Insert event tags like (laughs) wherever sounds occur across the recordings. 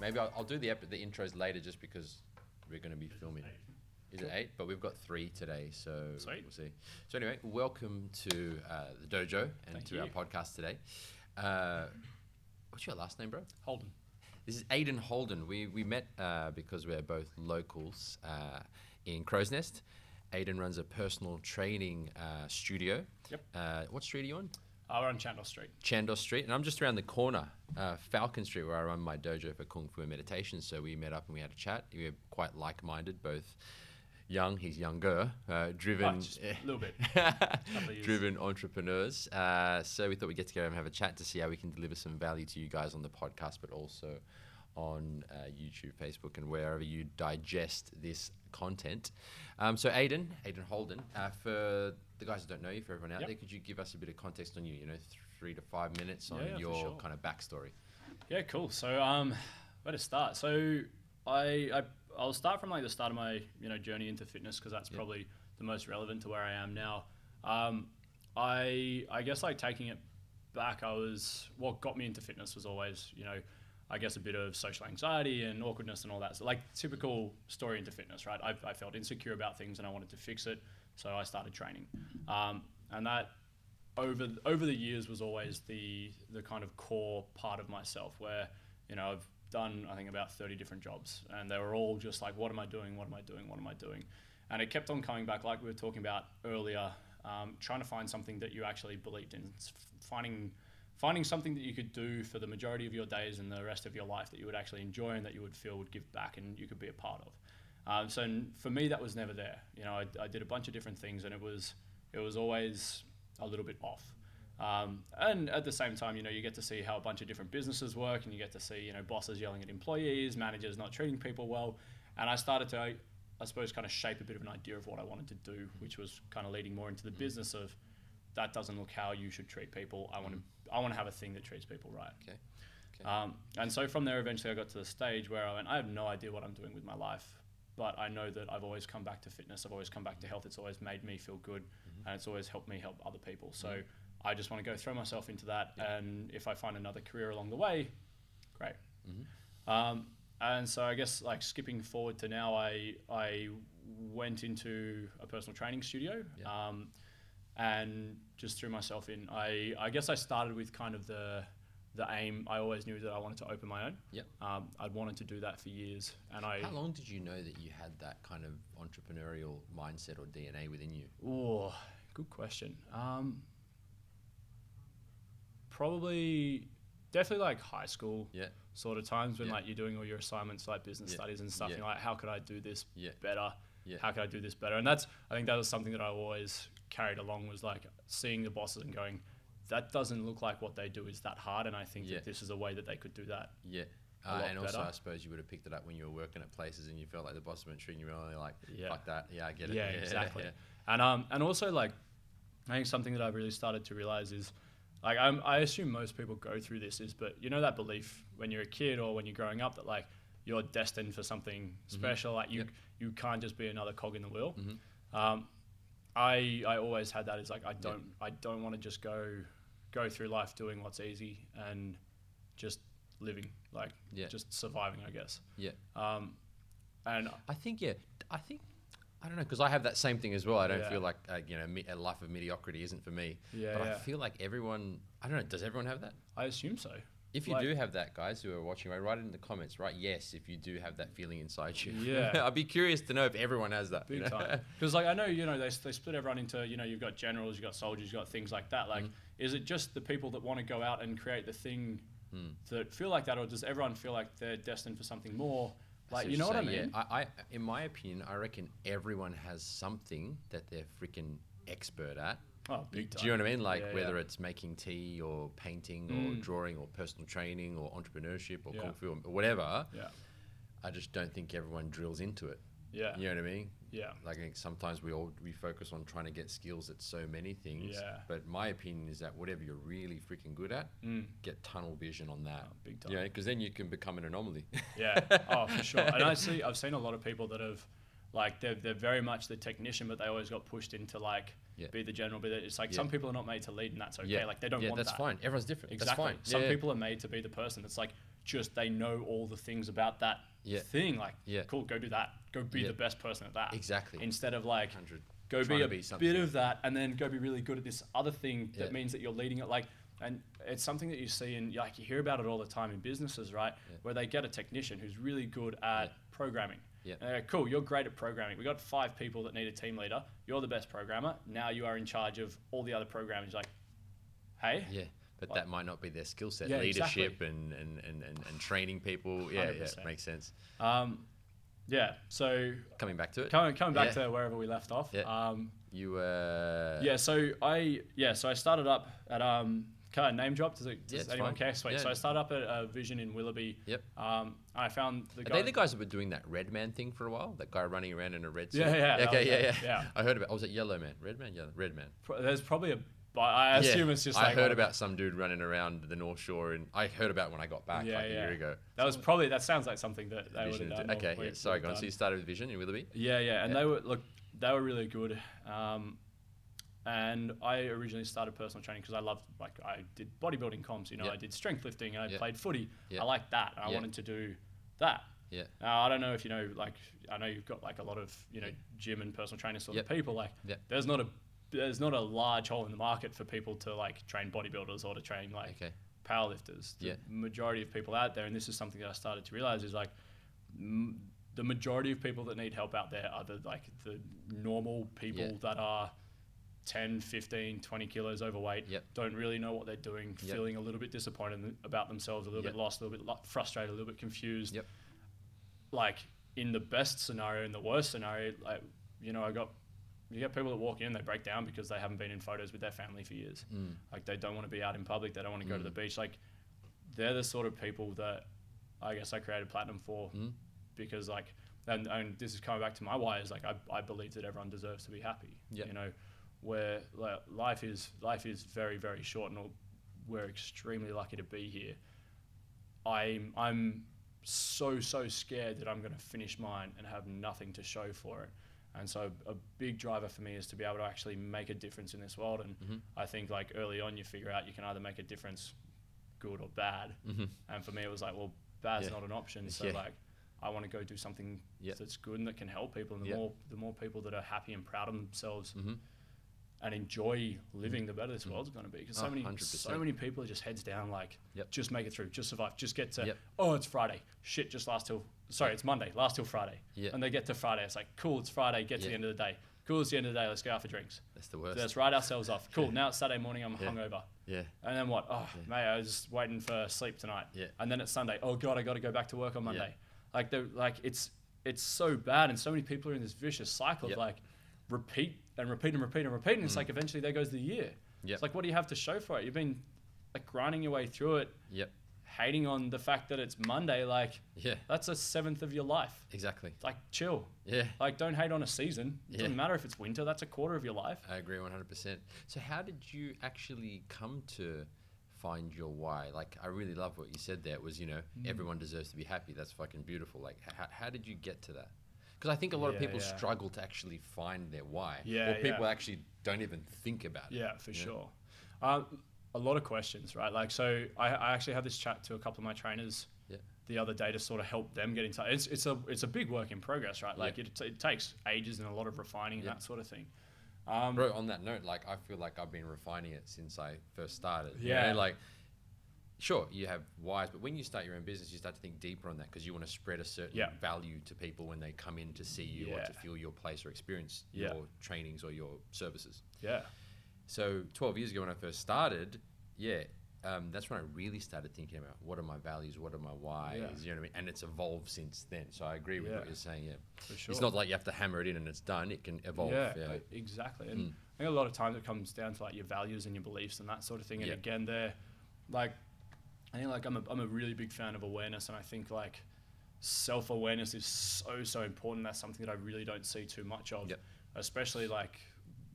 Maybe I'll, I'll do the ep- the intros later, just because we're going to be filming. Is it eight? But we've got three today, so Sweet. we'll see. So anyway, welcome to uh, the dojo and Thank to our podcast today. Uh, what's your last name, bro? Holden. This is Aiden Holden. We we met uh, because we're both locals uh, in Crow's Nest. Aiden runs a personal training uh, studio. Yep. Uh, what street are you on? Uh, we're on Chandler Street. Chandos Street, and I'm just around the corner, uh, Falcon Street, where I run my dojo for Kung Fu and meditation. So we met up and we had a chat. We were quite like-minded, both young, he's younger, uh, driven, Oh, a (laughs) little bit. driven entrepreneurs. Uh, so we thought we'd get together and have a chat to see how we can deliver some value to you guys on the podcast, but also on uh, YouTube, Facebook, and wherever you digest this content. Um, so Aiden, Aiden Holden, uh, for the guys who don't know you, for everyone out Yep. there, could you give us a bit of context on you? You know, three to five minutes on Yeah, your sure. kind of backstory. Yeah, cool. So, um, where to start? So, I, I I'll start from like the start of my you know journey into fitness because that's Yeah. probably the most relevant to where I am now. Um, I I guess like taking it back, I was what got me into fitness was always you know. I guess a bit of social anxiety and awkwardness and all that. So like typical story into fitness, right? I, I felt insecure about things and I wanted to fix it, so I started training, um, and that over over the years was always the the kind of core part of myself where you know I've done I think about 30 different jobs and they were all just like what am I doing? What am I doing? What am I doing? And it kept on coming back like we were talking about earlier um, trying to find something that you actually believed in. Finding finding something that you could do for the majority of your days and the rest of your life that you would actually enjoy and that you would feel would give back and you could be a part of um, so for me that was never there you know I, I did a bunch of different things and it was it was always a little bit off. Um, and at the same time, you know, you get to see how a bunch of different businesses work, and you get to see, you know, bosses yelling at employees, managers not treating people well. And I started to, I suppose, kind of shape a bit of an idea of what I wanted to do, which was kind of leading more into the business of that doesn't look how you should treat people. I want to, I want to have a thing that treats people right. Okay. Okay. Um, and so from there, eventually, I got to the stage where I went, I have no idea what I'm doing with my life, but I know that I've always come back to fitness. I've always come back to health. It's always made me feel good, and it's always helped me help other people. So I just want to go throw myself into that, and if I find another career along the way, great. Mm-hmm. Um, and so I guess like skipping forward to now, I I went into a personal training studio. Yeah. Um, and just threw myself in. I, I guess I started with kind of the the aim. I always knew that I wanted to open my own. Yep. Um, I'd wanted to do that for years, and I. How long did you know that you had that kind of entrepreneurial mindset or DNA within you? Oh, good question. Um, probably, definitely like high school Yeah. sort of times when Yeah. like you're doing all your assignments like business Yeah. studies and stuff. Yeah. You're like, how could I do this Yeah. better? Yeah. How could I do this better? And that's I think that was something that I always carried along was like seeing the bosses and going, that doesn't look like what they do is that hard, and I think Yeah. that this is a way that they could do that. Yeah. Uh, and also, better. I suppose you would have picked it up when you were working at places and you felt like the boss weren't treating you well. And you're like, Yeah. fuck that. Yeah, I get it. Yeah, (laughs) exactly. yeah. And um, and also like, I think something that I've really started to realize is, like, I'm, I assume most people go through this is, but you know that belief when you're a kid or when you're growing up that like you're destined for something special, like you Yep. you can't just be another cog in the wheel. Mhm. Um, I I always had that. Is like I don't I don't want to just go go through life doing what's easy and just living like Yeah. just surviving, I guess. Yeah. Um, and I think, yeah. I think, I don't know, because I have that same thing as well. I don't Yeah. feel like, uh, you know, me, a life of mediocrity isn't for me. Yeah, But I feel like everyone, I don't know, does everyone have that? I assume so. If you Like- do have that, guys who are watching, right, write it in the comments, right? Yes, if you do have that feeling inside you. Yeah. (laughs) I'd be curious to know if everyone has that. you know? time. (laughs) Because like I know you know they, they split everyone into you know you've got generals, you've got soldiers, you've got things like that. Like, Mhm. is it just the people that want to go out and create the thing Hmm. that feel like that, or does everyone feel like they're destined for something more? Like see you know what I mean? Yeah, I, I, in my opinion, I reckon everyone has something that they're freaking expert at. Oh, big time. Do you know what I mean? Like Yeah, whether yeah. it's making tea or painting or Mm. drawing or personal training or entrepreneurship or Yeah. kung fu or whatever. Yeah, I just don't think everyone drills into it. yeah, You know what I mean? yeah. Like I think sometimes we all we focus on trying to get skills at so many things. Yeah. But my opinion is that whatever you're really freaking good at, Mm. get tunnel vision on that. Oh, big time. Yeah, because then you can become an anomaly. Yeah. (laughs) Oh, for sure. And I see, I've seen a lot of people that have, like, they're, they're very much the technician, but they always got pushed into like Yeah. be the general. Be the, it's like Yeah. some people are not made to lead, and that's okay. Yeah. Like they don't yeah, want that's that. fine. Everyone's different. Exactly. That's fine. Some people are made to be the person that's like, just they know all the things about that Yeah. thing. Like, Yeah. cool, go do that. Go be the best person at that. Exactly. Instead of like 100. go be a be bit of that and then go be really good at this other thing that means that you're leading it like and it's something that you see and like you hear about it all the time in businesses right Yeah. where they get a technician who's really good at Yeah. programming Yeah. Uh, cool you're great at programming we got five people that need a team leader you're the best programmer now you are in charge of all the other programmers like hey Yeah, but Like- that might not be their skill set. Yeah, Leadership and, and, and, and, and training people. Yeah, yeah, 100%. makes sense. um yeah so Coming back to it, coming, coming back Yeah. to wherever we left off Yeah. um you uh, yeah so i yeah so i started up at um can I name drop does, it, does it's anyone fine. care sweet Yeah. so i started up a, uh, vision in willoughby Yep. um i found the Are guy they the guys that were doing that red man thing for a while? That guy running around in a red suit? Yeah, yeah, Okay, yeah, yeah, yeah. I heard about. I was at Yellow Man, Red Man, Yellow, Red Man. Pro- There's probably a. I Yeah, assume it's just. I like heard about some dude running around the North Shore, and I heard about when I got back Yeah, like a year ago. That was probably. That sounds like something that they would have done. okay, yeah, sorry, go on. So you started with Vision in Willoughby. Yeah, yeah, and Yeah. they were look. They were really good. Um, and I originally started personal training because I loved like I did bodybuilding comps. You know, Yeah. I did strength lifting and I Yeah. played footy. Yeah. I liked that, and I wanted to do that. Yeah, Now, I don't know if you know, like, I know you've got like a lot of you know gym and personal training sort Yep. of people. Like, Yep. there's not a there's not a large hole in the market for people to like train bodybuilders or to train like okay, powerlifters. The Yeah. majority of people out there, and this is something that I started to realize, is like m- the majority of people that need help out there are the like the normal people Yeah. that are 10, 15, 20 kilos overweight, Yep. don't really know what they're doing, Yep. feeling a little bit disappointed about themselves, a little Yep. bit lost, a little bit frustrated, a little bit confused. Yep. Like in the best scenario, in the worst scenario, like you know, I got you get people that walk in, they break down because they haven't been in photos with their family for years. Mm. Like they don't want to be out in public. They don't want to go to the Mm. beach. Like they're the sort of people that I guess I created Platinum for Mm. because like, and, and this is coming back to my why is like I, I believe that everyone deserves to be happy. Yeah. You know, where like, life is life is very very short and we're extremely lucky to be here. I'm I'm so so scared that I'm going to finish mine and have nothing to show for it. And so a big driver for me is to be able to actually make a difference in this world. And Mhm. I think like early on you figure out you can either make a difference, good or bad. Mhm. And for me it was like, well, bad's Yeah. not an option. So Yeah. like, I want to go do something Yeah. that's good and that can help people. And the Yeah. more the more people that are happy and proud of themselves Mhm. And enjoy living, mm. the better this mm. world's going to be. Because so Oh, many 100%. so many people are just heads down, like Yep. just make it through, just survive, just get to. Yep. Oh, it's Friday. Shit, just last till. Sorry, it's Monday. Last till Friday. Yeah. And they get to Friday. It's like cool. It's Friday. Get to the end of the day. Cool. It's the end of the day. Let's go out for drinks. That's the worst. Let's write ourselves off. Cool. Now it's Saturday morning. I'm Yeah. hungover. yeah, And then what? Oh, Yeah. mate, I was just waiting for sleep tonight. Yeah. And then it's Sunday. Oh God, I got to go back to work on Yeah. Monday. Like the like it's it's so bad, and so many people are in this vicious cycle Yep. of like repeat and repeat and repeat and repeat, and it's like eventually there goes the year. Yep. It's like what do you have to show for it? You've been like grinding your way through it, yep, hating on the fact that it's Monday. Like yeah, that's a seventh of your life. exactly. Like chill. Yeah, Like don't hate on a season. It Yeah. doesn't matter if it's winter. That's a quarter of your life. I agree 100%. So, how did you actually come to find your why? Like, I really love what you said there. It was, you know, Mm. everyone deserves to be happy. That's fucking beautiful. Like, how, how did you get to that? Because I think a lot of people yeah. struggle to actually find their why. Yeah, Or people yeah. actually don't even think about it. Yeah, for Yeah. sure. Um, a lot of questions, right? Like, so I, I actually had this chat to a couple of my trainers Yeah. the other day to sort of help them get into it's it's a it's a big work in progress, right? Like Yeah. it, it takes ages and a lot of refining Yeah. and that sort of thing. Um, Bro, on that note, like, I feel like I've been refining it since I first started. you Yeah. know, like, sure, you have whys, but when you start your own business, you start to think deeper on that because you want to spread a certain Yeah. value to people when they come in to see you or to feel your place or experience Yeah. your trainings or your services. yeah, So 12 years ago when I first started, yeah, um, that's when I really started thinking about what are my values, what are my whys, Yeah. you know what I mean? And it's evolved since then. So I agree with Yeah. what you're saying, yeah. for sure. It's not like you have to hammer it in and it's done. It can evolve. yeah, Yeah. exactly. And Mm. I think a lot of times it comes down to like your values and your beliefs and that sort of thing. And Yeah. again, they're like, I think like I'm a, I'm a really big fan of awareness, and I think like self awareness is so so important. That's something that I really don't see too much of, Yep. especially like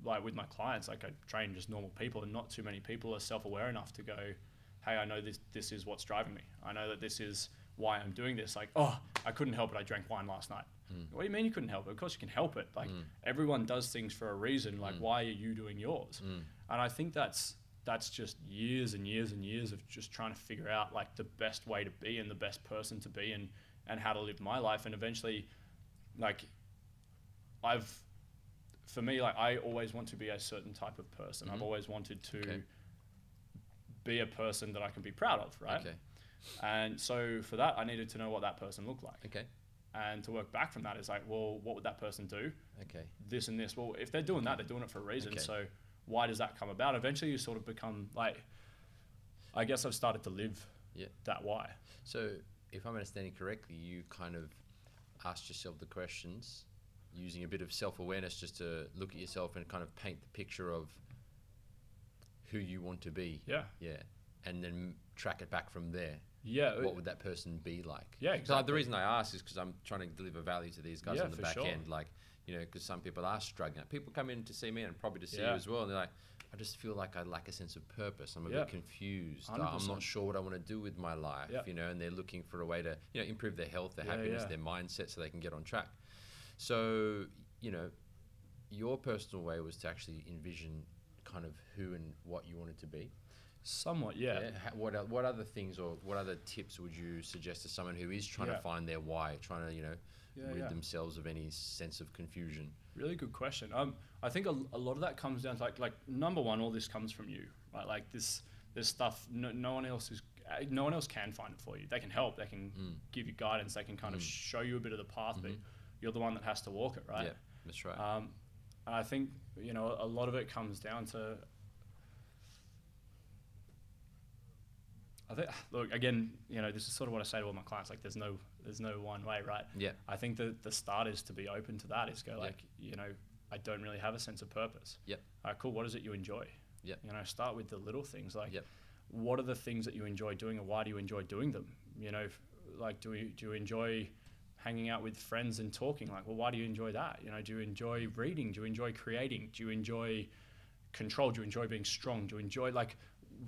like with my clients. Like I train just normal people, and not too many people are self aware enough to go, hey, I know this this is what's driving me. I know that this is why I'm doing this. Like, oh, I couldn't help it. I drank wine last night. What do you mean you couldn't help it? Of course you can help it. Like Mm. everyone does things for a reason. Like Mm. why are you doing yours? Mm. And I think that's that's just years and years and years of just trying to figure out like the best way to be and the best person to be and and how to live my life and eventually like I've for me like I always want to be a certain type of person. I've Mhm. always wanted to Okay. be a person that I can be proud of, right? Okay. And so for that I needed to know what that person looked like. Okay. And to work back from that is like, well, what would that person do? Okay. This and this. Well, if they're doing that, they're doing it for a reason. Okay. So why does that come about? Eventually you sort of become like I guess I've started to live Yeah. that why. So, if I'm understanding correctly, you kind of asked yourself the questions using a bit of self awareness just to look at yourself and kind of paint the picture of who you want to be. Yeah. Yeah. And then track it back from there. Yeah. Uh, what would that person be like? Yeah, So the reason I ask is because I'm trying to deliver value to these guys Yeah, on the back sure. end. Like, you know, because some people are struggling. People come in to see me and probably to see Yeah. you as well. And they're like, I just feel like I lack a sense of purpose. I'm a Yeah. bit confused. I- I'm not sure what I want to do with my life. Yeah. You know, and they're looking for a way to, you know, improve their health, their Yeah, happiness, yeah. their mindset, so they can get on track. So, you know, your personal way was to actually envision kind of who and what you wanted to be. Somewhat, yeah. Ha- What what other things or what other tips would you suggest to someone who is trying Yeah. to find their why, trying to you know Yeah, rid yeah. themselves of any sense of confusion? Really good question. Um, I think a, a lot of that comes down to like, like number one, all this comes from you, right? Like this, this stuff. No, no one else is, no one else can find it for you. They can help. They can Mm. give you guidance. They can kind of Mm. show you a bit of the path, but Mhm. you're the one that has to walk it, right? Yeah, that's right. Um, and I think you know a lot of it comes down to. I think (sighs) look again. You know, this is sort of what I say to all my clients. Like, there's no, there's no one way, right? yeah, I think that the start is to be open to that. Is go Yeah. like, you know, I don't really have a sense of purpose. Yep. All right, cool. What is it you enjoy? Yep. You know, start with the little things. Like, Yep. what are the things that you enjoy doing, and why do you enjoy doing them? You know, like, do you do you enjoy hanging out with friends and talking? Like, well, why do you enjoy that? You know, do you enjoy reading? Do you enjoy creating? Do you enjoy control? Do you enjoy being strong? Do you enjoy like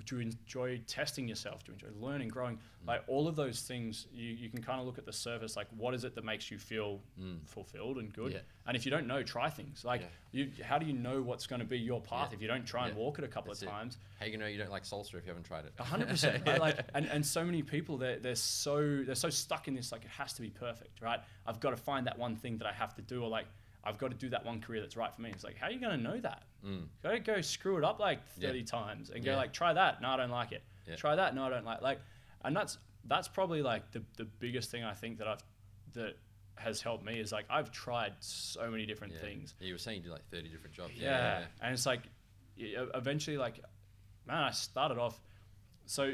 do you enjoy testing yourself? Do you enjoy learning, growing? Mm. Like all of those things, you, you can kind of look at the surface. Like, what is it that makes you feel Mm. fulfilled and good? Yeah. And if you don't know, try things. Like, Yeah. you, how do you know what's going to be your path Yeah. if you don't try and walk it a couple That's of it. times? How you know you don't like salsa if you haven't tried it? A hundred percent. right? Like, (laughs) and, and so many people they're, they're so they're so stuck in this like it has to be perfect, right? I've got to find that one thing that I have to do, or like I've got to do that one career that's right for me. It's like how are you going to know that? Mm. Go go screw it up like Yeah. thirty times and Yeah. go like try that. No, I don't like it. Yeah. Try that. No, I don't like like, and that's that's probably like the the biggest thing I think that I've that has helped me is like I've tried so many different Yeah. things. Yeah, you were saying you did like 30 different jobs. Yeah. And it's like, eventually, like, man, I started off. So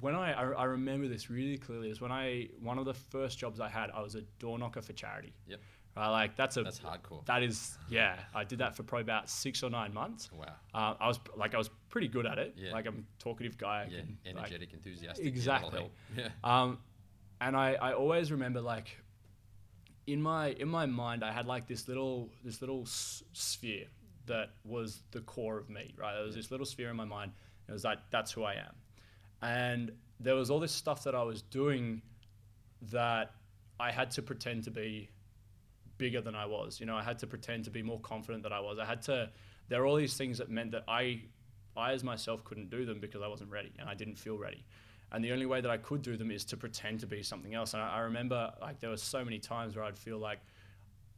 when I, I, I remember this really clearly is when I, one of the first jobs I had, I was a door knocker for charity. Yep. Right, like that's a, That's hardcore. that is, yeah, (laughs) I did that for probably about six or nine months. Wow. Uh, I was like, I was pretty good at it. Yeah. Like I'm a talkative guy. Yeah. can, like, Energetic, enthusiastic. Exactly. (laughs) Yeah. um, and I, I always remember like in my in my mind I had like this little this little s- sphere that was the core of me right there was this little sphere in my mind it was like that's who I am and there was all this stuff that I was doing that I had to pretend to be bigger than I was you know I had to pretend to be more confident than I was I had to there are all these things that meant that I I as myself couldn't do them because I wasn't ready and I didn't feel ready and the only way that I could do them is to pretend to be something else. And I, I remember like there were so many times where I'd feel like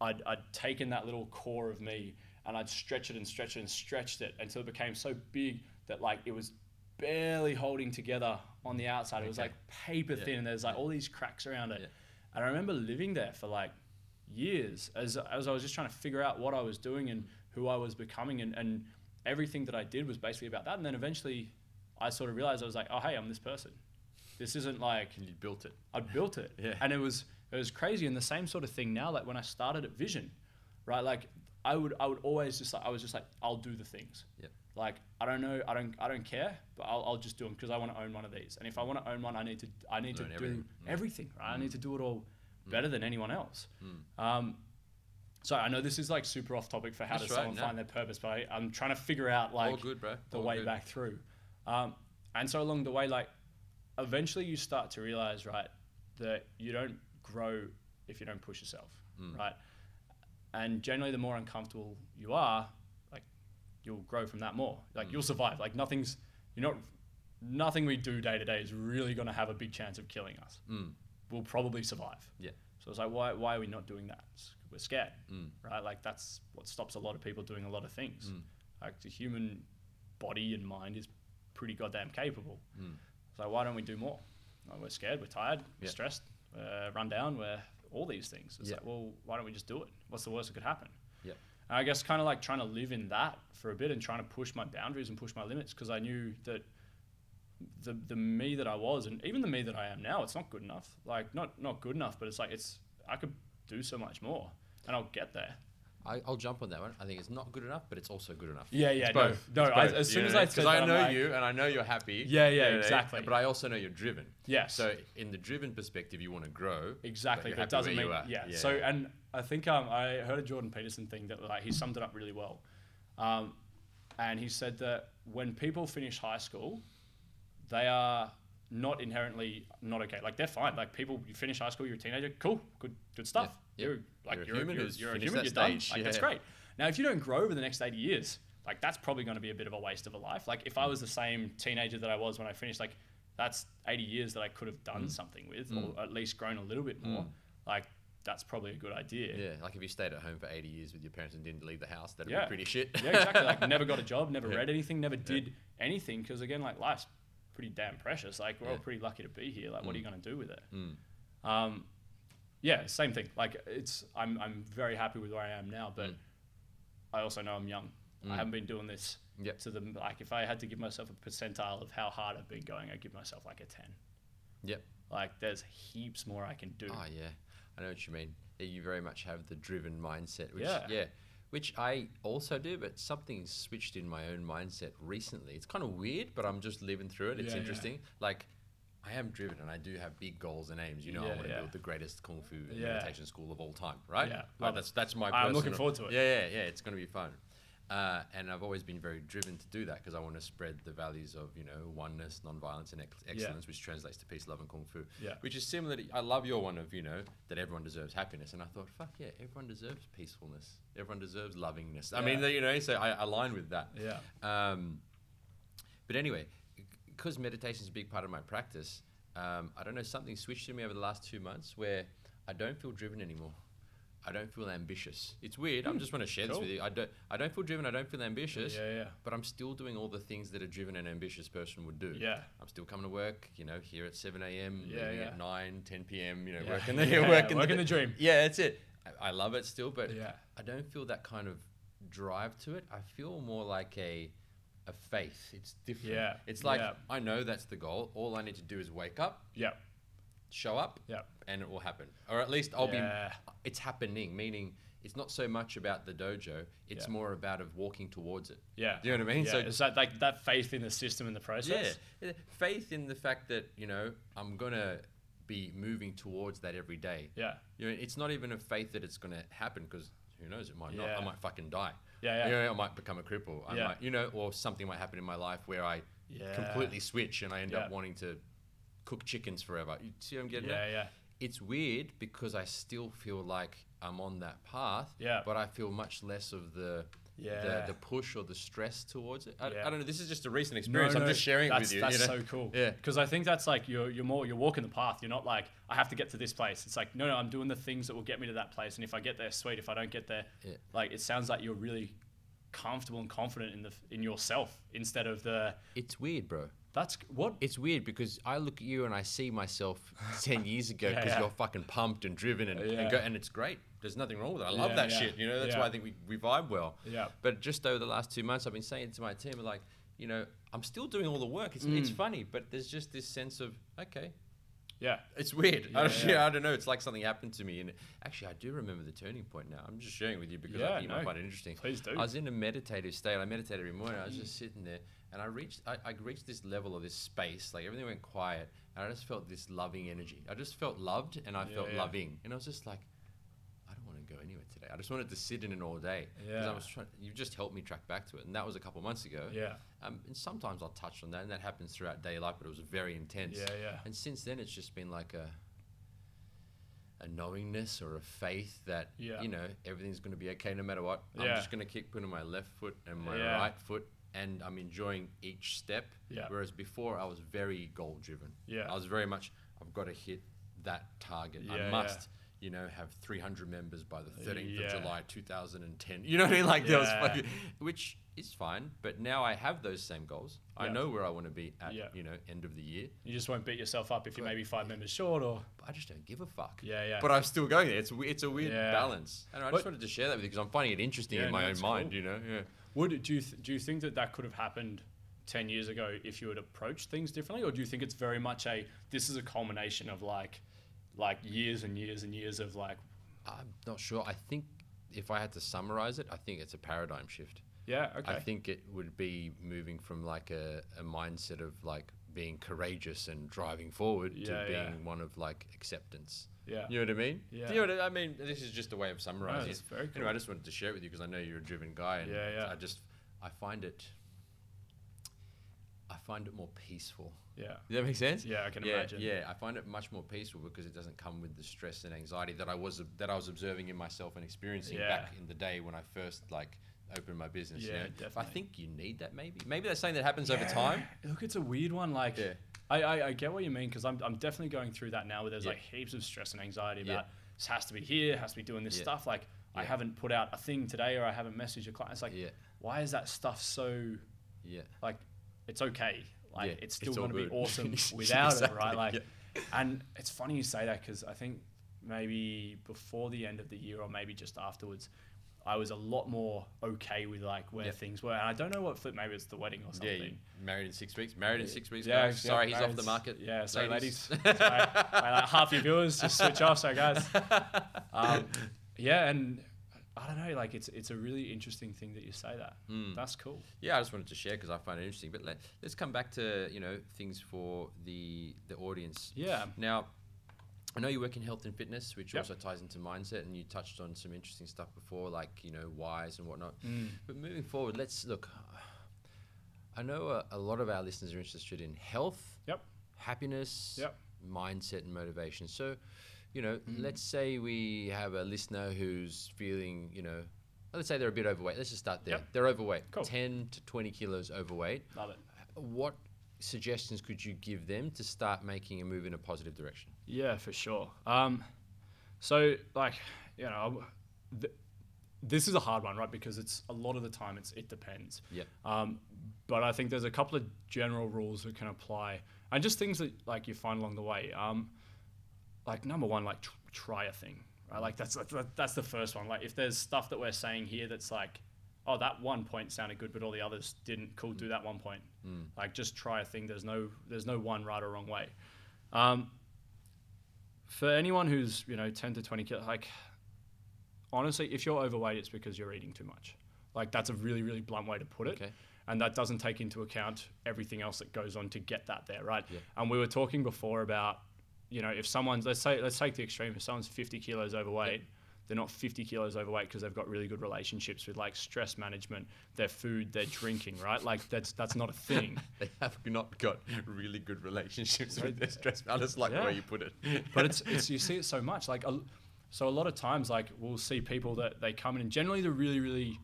I'd, I'd taken that little core of me and I'd stretch it and stretch it and stretched it until it became so big that like it was barely holding together on the outside. It was like paper Yeah. thin and there's like all these cracks around it. Yeah. And I remember living there for like years as, as I was just trying to figure out what I was doing and who I was becoming and, and everything that I did was basically about that. And then eventually I sort of realized I was like, oh, hey, I'm this person. This isn't like And you built it. I built it. (laughs) Yeah. And it was it was crazy. And the same sort of thing now, like when I started at Vision, right? Like I would I would always just like I was just like I'll do the things. Yep. Like I don't know I don't I don't care, but I'll, I'll just do them because I want to own one of these. And if I want to own one, I need to I need Learn to everything. do Mm. everything. Right? I need to do it all better than anyone else. Um, so I know this is like super off topic for how That's does right, someone no. find their purpose, but I, I'm trying to figure out like good, the All way good. back through. Um, and so along the way, like eventually you start to realize, right, that you don't grow if you don't push yourself, Mm. right? And generally, the more uncomfortable you are, like you'll grow from that more. Like Mm. you'll survive. Like nothing's you're not nothing we do day to day is really going to have a big chance of killing us. Mm. We'll probably survive. Yeah. So it's like why why are we not doing that? It's- we're scared, Mm. right? Like that's what stops a lot of people doing a lot of things. Mm. Like the human body and mind is pretty goddamn capable. Mm. So why don't we do more? Like, we're scared, we're tired, we're Yeah. stressed, we're run down, we're all these things. It's Yeah. like, well, why don't we just do it? What's the worst that could happen? Yeah. And I guess kind of like trying to live in that for a bit and trying to push my boundaries and push my limits because I knew that the the me that I was and even the me that I am now, it's not good enough. Like not not good enough, but it's like it's I could do so much more, and I'll get there. I, I'll jump on that one. I think it's not good enough, but it's also good enough. Yeah, yeah, It's no, both. no. I, as soon know as I said I know like, you and I know you're happy. Yeah, yeah, you know what exactly. But I also know you're driven. Yes. So in the driven perspective, you want to grow. Exactly, but, it doesn't mean yeah. So and I think um, I heard a Jordan Peterson thing that like he summed it up really well, um, and he said that when people finish high school, they are not inherently not okay. Like they're fine. Like people, you finish high school, you're a teenager, cool, good, good stuff. Yeah, yeah. You're like You're a human you're, you're a human. You're done. stage, Like that's great. Now, if you don't grow over the next 80 years, like that's probably going to be a bit of a waste of a life. Like if I was the same teenager that I was when I finished, like that's 80 years that I could have done mm. something with, mm. or at least grown a little bit mm. more. Like that's probably a good idea. Yeah, like if you stayed at home for 80 years with your parents and didn't leave the house, that'd Yeah. be pretty shit. yeah, exactly. Like (laughs) never got a job, never Yeah. read anything, never did anything. Because again, like life's pretty damn precious. Like we're all pretty lucky to be here. Like, what are you going to do with it? Mm. Um, yeah, same thing. Like it's I'm I'm very happy with where I am now, but Mm. I also know I'm young. I Mm. haven't been doing this Yep. to the like. If I had to give myself a percentile of how hard I've been going, I'd give myself like a ten. Yep. Like there's heaps more I can do. Oh yeah, I know what you mean. You very much have the driven mindset, which Yeah. yeah. Which I also do, but something's switched in my own mindset recently. It's kind of weird, but I'm just living through it. It's Yeah, yeah. interesting. Like I am driven, and I do have big goals and aims. You know, I want to yeah. build the greatest kung fu and Yeah. meditation school of all time, right? Yeah, Like, that's that's my. I'm looking forward to it. Yeah, yeah, yeah. It's going to be fun. Uh, and I've always been very driven to do that because I want to spread the values of you know oneness, non-violence, and ex- excellence, which translates to peace, love, and kung fu. Yeah. Which is similar to I love your one of you know that everyone deserves happiness, and I thought fuck yeah, everyone deserves peacefulness, everyone deserves lovingness. I mean you know so I align with that. Yeah. Um, but anyway, because meditation is a big part of my practice, um, I don't know, something switched in me over the last two months where I don't feel driven anymore. I don't feel ambitious. It's weird. I'm hmm, just want to share cool. this with you. I don't. I don't feel driven. I don't feel ambitious. Yeah, yeah. But I'm still doing all the things that a driven and ambitious person would do. Yeah. I'm still coming to work. You know, here at 7 a.m. Yeah, yeah. at 9, 10 p.m. You know, Yeah. working the (laughs) Yeah, working, working the dream. Yeah, that's it. I, I love it still, but Yeah. I don't feel that kind of drive to it. I feel more like a a faith. It's different. Yeah, It's like yeah. I know that's the goal. All I need to do is wake up, Yeah. Show up, Yeah. and it will happen. Or at least I'll Yeah. be it's happening, meaning it's not so much about the dojo, it's Yeah. more about of walking towards it. Yeah. Do you know what I mean? Yeah. So- is that like that faith in the system and the process? Yeah. Faith in the fact that, you know, I'm to be moving towards that every day. Yeah. You know, it's not even a faith that it's to happen because who knows, it might not. I might fucking die. Yeah, yeah. You know, I might become a cripple. I Yeah. might, you know, or something might happen in my life where I Yeah. completely switch and I end up wanting to cook chickens forever. You see what I'm getting Yeah, at? yeah. It's weird because I still feel like I'm on that path. Yeah. But I feel much less of the Yeah. the, the push or the stress towards it. I, Yeah. I don't know. This is just a recent experience. I'm no, just sharing it with you. That's you know? so cool. Yeah. Because I think that's like you're you're more you're walking the path. You're not like I have to get to this place. It's like no no I'm doing the things that will get me to that place. And if I get there, sweet. If I don't get there, Yeah. like it sounds like you're really comfortable and confident in the in yourself instead of the It's weird, bro. That's what It's weird because I look at you and I see myself (laughs) 10 years ago because yeah. you're fucking pumped and driven and, Yeah. and, go, and it's great. There's nothing wrong with it. I love Yeah, that yeah. shit. You know, that's Yeah. why I think we, we vibe well. Yeah. But just over the last two months, I've been saying to my team, like, you know, I'm still doing all the work. It's, it's Mm. funny, but there's just this sense of, okay, yeah it's weird. (laughs) I, Yeah, don't, yeah. I don't know. It's like something happened to me. And actually, I do remember the turning point now. I'm just sharing with you because I Yeah, think you might find it interesting. please do. I was in a meditative state. I meditate every morning. I was just sitting there, and I reached, I, I reached this level of this space. Like everything went quiet, and I just felt this loving energy. I just felt loved, and I Yeah, felt yeah. loving, and I was just like, I don't want to go anywhere today. I just wanted to sit in it all day. Yeah. I was trying. You just helped me track back to it, and that was a couple months ago. yeah Um, and sometimes I'll touch on that, and that happens throughout daily life, but it was very intense. Yeah, yeah. And since then, it's just been like a a knowingness or a faith that Yeah. you know everything's going to be okay no matter what. Yeah. I'm just going to keep putting my left foot and my Yeah. right foot, and I'm enjoying each step. Yeah. Whereas before, I was very goal driven. Yeah. I was very much. I've got to hit that target. Yeah, I yeah. must. You know, have 300 members by the 13th Yeah. of July 2010. (laughs) You know what I mean? Like there was, fucking- which is fine. But now I have those same goals. I know where I want to be at. Yeah. You know, end of the year. You just won't beat yourself up if you're maybe five members short or. But I just don't give a fuck. Yeah, yeah. But I'm still going there. It's it's a weird Yeah. balance, and I But- just wanted to share that with you because I'm finding it interesting Yeah, in my no, own mind. cool. You know, yeah. Would do you th- do you think that that could have happened ten years ago if you had approached things differently, or do you think it's very much a this is a culmination of like like years and years and years of like I'm not sure. I think if I had to summarize it, I think it's a paradigm shift. yeah okay I think it would be moving from like a, a mindset of like being courageous and driving forward Yeah, to yeah. being one of like acceptance. Yeah You know what I mean? Yeah. Do you know what I mean? This is just a way of summarizing it. very Anyway, I just wanted to share it with you because I know you're a driven guy, and Yeah, yeah. I just I find it I find it more peaceful. yeah Does that make sense? yeah I can yeah, imagine Yeah, I find it much more peaceful because it doesn't come with the stress and anxiety that I was that I was observing in myself and experiencing Yeah. back in the day when I first like opened my business. you Yeah, know? I think you need that maybe. Maybe that's something that happens over time. Look, it's a weird one. Like, Yeah. I, I, I get what you mean because I'm, I'm definitely going through that now where there's Yeah. like heaps of stress and anxiety Yeah. about this has to be here, has to be doing this Yeah. stuff. Like, I haven't put out a thing today or I haven't messaged a client. It's like, Yeah. why is that stuff so, Yeah. like, it's okay. Like, Yeah, it's still going to be awesome (laughs) without it, right? Like, yeah. and it's funny you say that because I think maybe before the end of the year or maybe just afterwards, I was a lot more okay with like where Yeah. things were. And I don't know what flip, maybe it's the wedding or something. Yeah, married in six weeks. Married in six weeks. Yeah, guys. Sorry, he's off the market. Yeah, sorry, ladies. sorry, (laughs) like half your viewers just switch off. Sorry, guys. Um, yeah, and I don't know. Like, it's it's a really interesting thing that you say that. Mm. That's cool. Yeah, I just wanted to share because I find it interesting. But let, let's come back to you know things for the the audience. Yeah. Now, I know you work in health and fitness, which Yep. also ties into mindset, and you touched on some interesting stuff before, like you know whys and whatnot. Mm. But moving forward, let's look. I know a, a lot of our listeners are interested in health, Yep. happiness, Yep. mindset, and motivation. So, you know, Mm. let's say we have a listener who's feeling, you know, let's say they're a bit overweight. Let's just start there. They're overweight, Cool. 10 to 20 kilos overweight. Love it. What suggestions could you give them to start making a move in a positive direction? Yeah, for sure. Um, so like you know, th- this is a hard one, right? Because it's a lot of the time it's it depends. Yep. Um, but I think there's a couple of general rules that can apply, and just things that like you find along the way. Um, like number one, like tr- try a thing, right? Like that's that's that's the first one. Like if there's stuff that we're saying here that's like, oh, that one point sounded good, but all the others didn't. Cool, do that one point. Mm. Like just try a thing. There's no there's no one right or wrong way. Um, for anyone who's you know 10 to 20 kilos, like honestly, if you're overweight, it's because you're eating too much. Like that's a really really blunt way to put it. Okay. And that doesn't take into account everything else that goes on to get that there, right? Yeah. And we were talking before about, you know, if someone's let's say let's take the extreme, if someone's 50 kilos overweight, they're not 50 kilos overweight because they've got really good relationships with like stress management, their food, their drinking, right? Like that's that's not a thing. (laughs) They have not got really good relationships with their stress. I just like the Yeah. way you put it. but it's, (laughs) it's you see it so much like a, so a lot of times like we'll see people that they come in and generally they're really really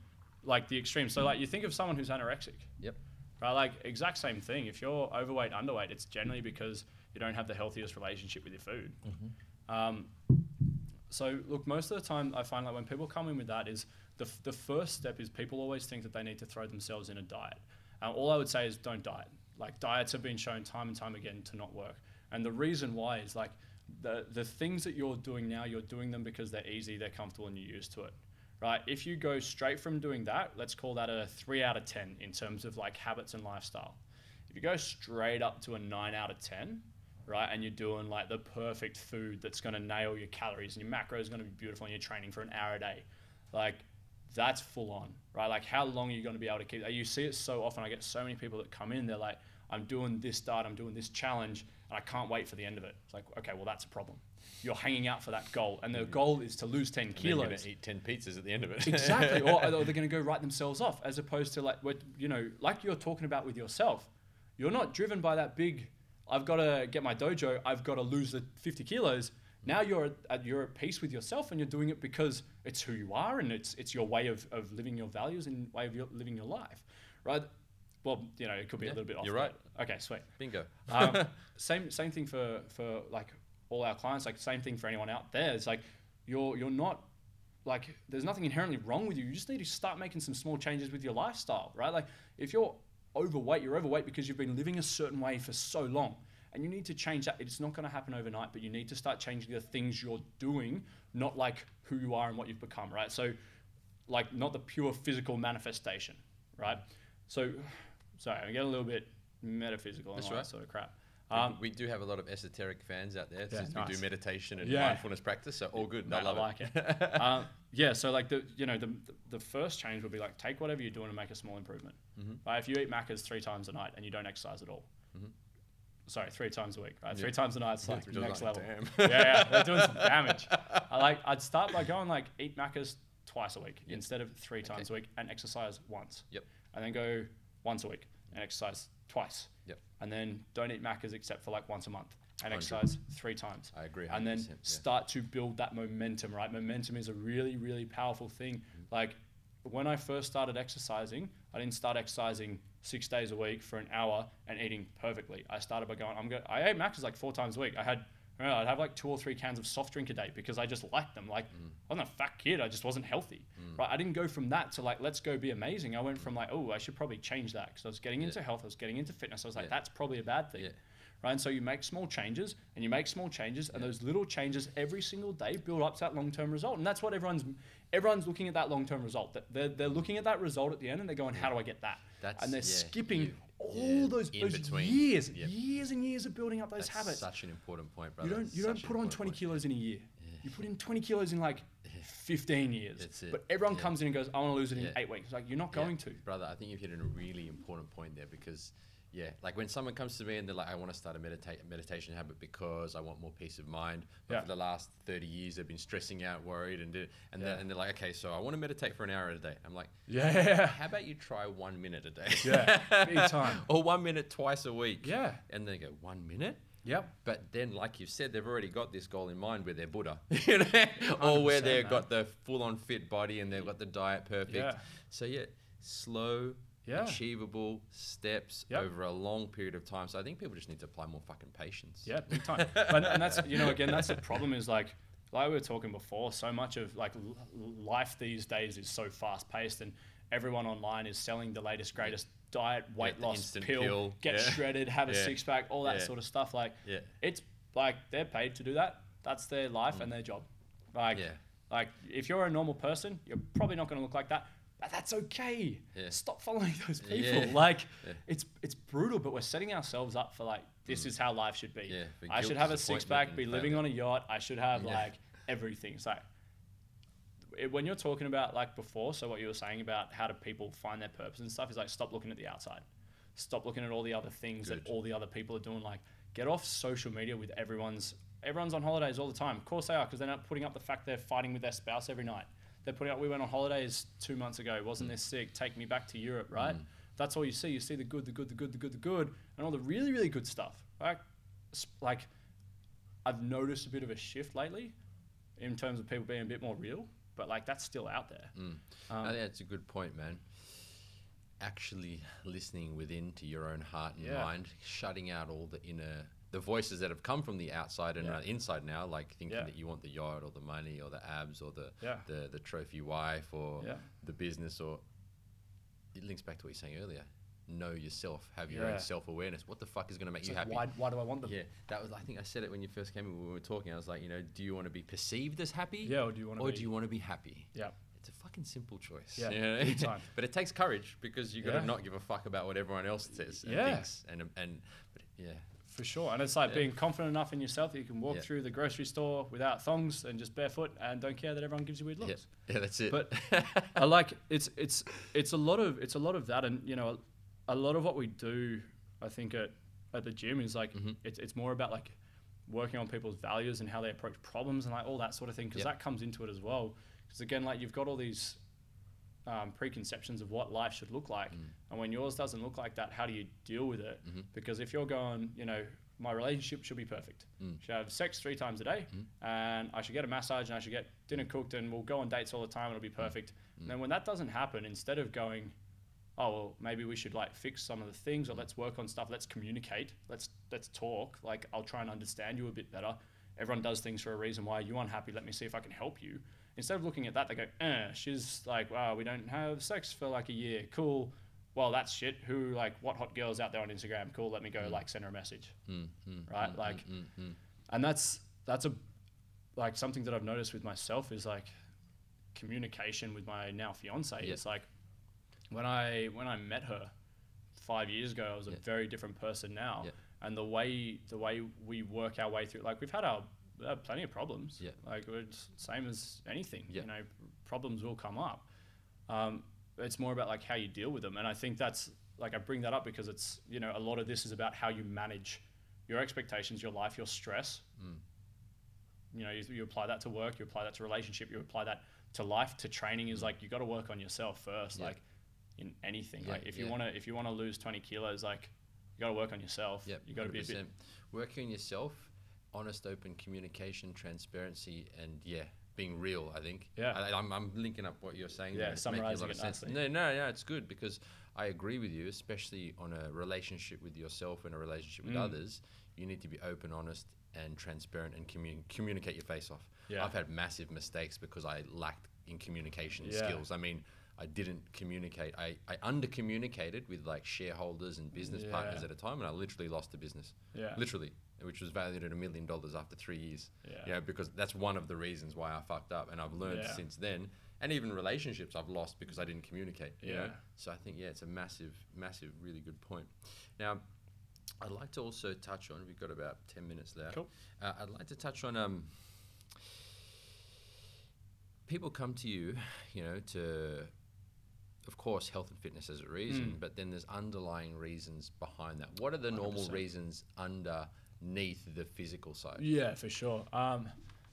like the extreme so like you think of someone who's anorexic Yep. right like exact same thing if you're overweight underweight it's generally because you don't have the healthiest relationship with your food um, so look most of the time i find like when people come in with that is the, f- the first step is people always think that they need to throw themselves in a diet. Uh, all i would say is don't diet. Like diets have been shown time and time again to not work. And the reason why is like the, the things that you're doing now you're doing them because they're easy they're comfortable and you're used to it right? If you go straight from doing that let's call that a 3 out of 10 in terms of like habits and lifestyle. If you go straight up to a 9 out of 10 right? And you're doing like the perfect food that's going to nail your calories and your macros is going to be beautiful and you're training for an hour a day. Like that's full on right? Like how long are you going to be able to keep that? you see it so often. I get so many people that come in they're like i'm doing this diet i'm doing this challenge and i can't wait for the end of it. It's like okay well that's a problem. You're hanging out for that goal and the mm-hmm. goal is to lose 10 And kilos. going to eat 10 pizzas at the end of it. exactly or, (laughs) or they're going to go write themselves off as opposed to like what you know like you're talking about with yourself you're not driven by that big i've got to get my dojo i've got to lose the 50 kilos Now you're at, you're at peace with yourself and you're doing it because it's who you are and it's it's your way of, of living your values and way of your, living your life, right? Well, you know, it could be Yeah, a little bit off. you're right. Okay, sweet. Bingo. (laughs) Um, (laughs) same same thing for for like all our clients. Like same thing for anyone out there. It's like you're you're not like there's nothing inherently wrong with you. You just need to start making some small changes with your lifestyle, right? Like if you're overweight, you're overweight because you've been living a certain way for so long. And you need to change that. It's not going to happen overnight, but you need to start changing the things you're doing, not like who you are and what you've become, right? So, like, not the pure physical manifestation, right? So, (sighs) sorry, I get a little bit metaphysical and all right. that sort of crap. We- Um, we do have a lot of esoteric fans out there Yeah, since we do meditation and Yeah. mindfulness practice. So all good. I love I like it. (laughs) um, yeah, so like the you know the the first change would be like take whatever you're doing and make a small improvement. Mm-hmm. Right? If you eat Maccas three times a night and you don't exercise at all, sorry, three times a week. Right? Mm-hmm. Yeah. Three times a night, it's like is next like, level. damn. yeah, yeah, they're doing some (laughs) damage. I like I'd start by going like eat Maccas twice a week Yep. instead of three times a week and exercise once. Yep. And then go once a week and exercise twice. Yep. And then don't eat Maccas except for like once a month and 100. exercise three times I agree. and then yeah. start to build that momentum, right? Momentum is a really, really powerful thing. Mm-hmm. Like when I first started exercising, I didn't start exercising six days a week for an hour and eating perfectly. I started by going, I'm going, I ate Maccas like four times a week. I had, I don't know, I'd have like two or three cans of soft drink a day because I just liked them. Like, mm. I wasn't a fat kid. I just wasn't healthy, mm. right? I didn't go from that to like, let's go be amazing. I went from mm. like, oh, I should probably change that because I was getting into health. I was getting into fitness. I was like, Yeah. that's probably a bad thing Yeah. right? And so you make small changes and you make small changes, and those little changes every single day build up to that long term result. And that's what everyone's everyone's looking at that long term result. That they're, they're looking at that result at the end and they're going, how do I get that? That's- and they're yeah, skipping you- all yeah, those, those between. years, Yep. years and years of building up those That's habits. such an important point, brother. You don't you don't put on 20 point. kilos in a year. You put in 20 kilos in like 15 years. That's it, But everyone yeah. comes in and goes, I want to lose it in Yeah. eight weeks. It's like you're not Yeah, going to. brother. I think you've hit a really important point there because, yeah, like when someone comes to me and they're like, "I want to start a medita- meditation habit because I want more peace of mind," but Yeah. for the last thirty years they've been stressing out, worried, and and, Yeah. they're, and they're like, "Okay, so I want to meditate for an hour a day." I'm like, Yeah. "How about you try one minute a day?" Yeah, big time. (laughs) or one minute twice a week. Yeah. and they go, "One minute." Yep. But then, like you've said, they've already got this goal in mind where they're Buddha, (laughs) you know, or where they've man. got the full-on fit body and they've got the diet perfect. Yeah. So yeah, slow, Yeah. achievable steps Yep. over a long period of time. So I think people just need to apply more fucking patience. Yeah, big time. (laughs) and, and that's you know again that's the problem is like like we were talking before. So much of like l- life these days is so fast paced, and everyone online is selling the latest greatest diet, weight the loss pill, pill. get Yeah. shredded, have a six pack, all that Yeah. sort of stuff. Like Yeah. it's like they're paid to do that. That's their life and their job. Like Mm. Yeah. like if you're a normal person, you're probably not going to look like that. But that's okay. Yeah. Stop following (laughs) those people. Yeah. Like Yeah. it's it's brutal, but we're setting ourselves up for like this is how life should be. Mm. I should have a six pack, be living on a yacht. I should have like everything. It's like it- when you're talking about like before, so what you were saying about how do people find their purpose and stuff is like stop looking at the outside. Stop looking at all the other things that all the other people are doing. Like get off social media with everyone's everyone's on holidays all the time. Of course they are because they're not putting up the fact they're fighting with their spouse every night. They're putting up. We went on holidays two months ago. Mm. Wasn't this sick? Take me back to Europe, right? That's all you see. You see the good, the good, the good, the good, the good, and all the really, really good stuff. Like, like I've noticed a bit of a shift lately in terms of people being a bit more real, but like that's still out there. Mm. Um, I think that's a good point, man. Actually listening within to your own heart and Yeah. mind, shutting out all the inner, the voices that have come from the outside and Yeah. are inside now, like thinking Yeah. that you want the yacht or the money or the abs or the Yeah. the, the trophy wife or the business or it links back to what you're saying earlier. Know yourself, have your own self awareness. What the fuck is going to make It's you happy? why, why do I want them? Yeah, that was. I think I said it when you first came in. When we were talking, I was like, you know, do you want to be perceived as happy? Yeah, or do you want to or be? do you want to be happy? yeah, It's a fucking simple choice. Yeah, (laughs) you know? big time. but it takes courage because you got to Yeah. not give a fuck about what everyone else says and Yeah. thinks. And and but yeah, for sure. And it's like Yeah. being confident enough in yourself that you can walk Yeah. through the grocery store without thongs and just barefoot and don't care that everyone gives you weird looks. (laughs) yeah, that's it. But (laughs) I like it's it's it's a lot of it's a lot of that, and you know, a lot of what we do, I think at at the gym is like Mhm. it's it's more about like working on people's values and how they approach problems and like all that sort of thing because that comes into it as well. Because again, like you've got all these um, preconceptions of what life should look like, Mm. and when yours doesn't look like that, how do you deal with it? Mhm. Because if you're going, you know, my relationship should be perfect. Mm. Should have sex three times a day, and I should get a massage, and I should get dinner cooked, and we'll go on dates all the time. and It'll be perfect. And then when that doesn't happen, instead of going, oh well, maybe we should like fix some of the things, or let's work on stuff. Let's communicate. Let's let's talk. Like I'll try and understand you a bit better. Everyone does things for a reason. Why are you unhappy? Let me see if I can help you. Instead of looking at that, they go, eh, she's like, wow, we don't have sex for like a year. Cool. Well, that's shit. Who like what hot girls out there on Instagram? Cool. Let me go like send her a message. Mm, mm, Right, mm, like- mm, mm, mm. And that's that's a like something that I've noticed with myself is like communication with my now fiance. It's like when I when I met her five years ago, I was a very different person now. And the way the way we work our way through, like we've had our have plenty of problems. Yeah. Like it's same as anything. Yeah. You know, problems will come up. Um, it's more about like how you deal with them, and I think that's like I bring that up because it's you know a lot of this is about how you manage your expectations, your life, your stress. Mm. You know, you, you apply that to work, you apply that to relationship, you apply that to life, to training. Is like you got to work on yourself first, Yeah. like in anything. Yeah, like if you want to if you want to lose twenty kilos, like you got to work on yourself. Yep, you got to be a bit 100%. working on yourself, honest, open communication, transparency, and yeah, being real. I think. Yeah. I, I'm, I'm linking up what you're saying. Yeah, there. It's making a summarising lot of it sense. nicely. No, no, no. It's good because I agree with you, especially on a relationship with yourself and a relationship with Mm. others. You need to be open, honest, and transparent, and commun- communicate your face off. Yeah. I've had massive mistakes because I lacked in communication Yeah. skills. I mean. I didn't communicate. I, I under communicated with like shareholders and business partners at a time, and I literally lost the business yeah. literally, which was valued at a million dollars after three years. Yeah. You know, because that's one of the reasons why I fucked up, and I've learned Yeah. since then. And even relationships I've lost because I didn't communicate. You know? Yeah. So I think yeah, it's a massive, massive, really good point. Now, I'd like to also touch on. We've got about ten minutes left. Cool. Uh, I'd like to touch on um. People come to you, you know, to, of course, health and fitness as a reason, Mm. but then there's underlying reasons behind that. What are the normal 100%. reasons underneath the physical side? Yeah, for sure. Um,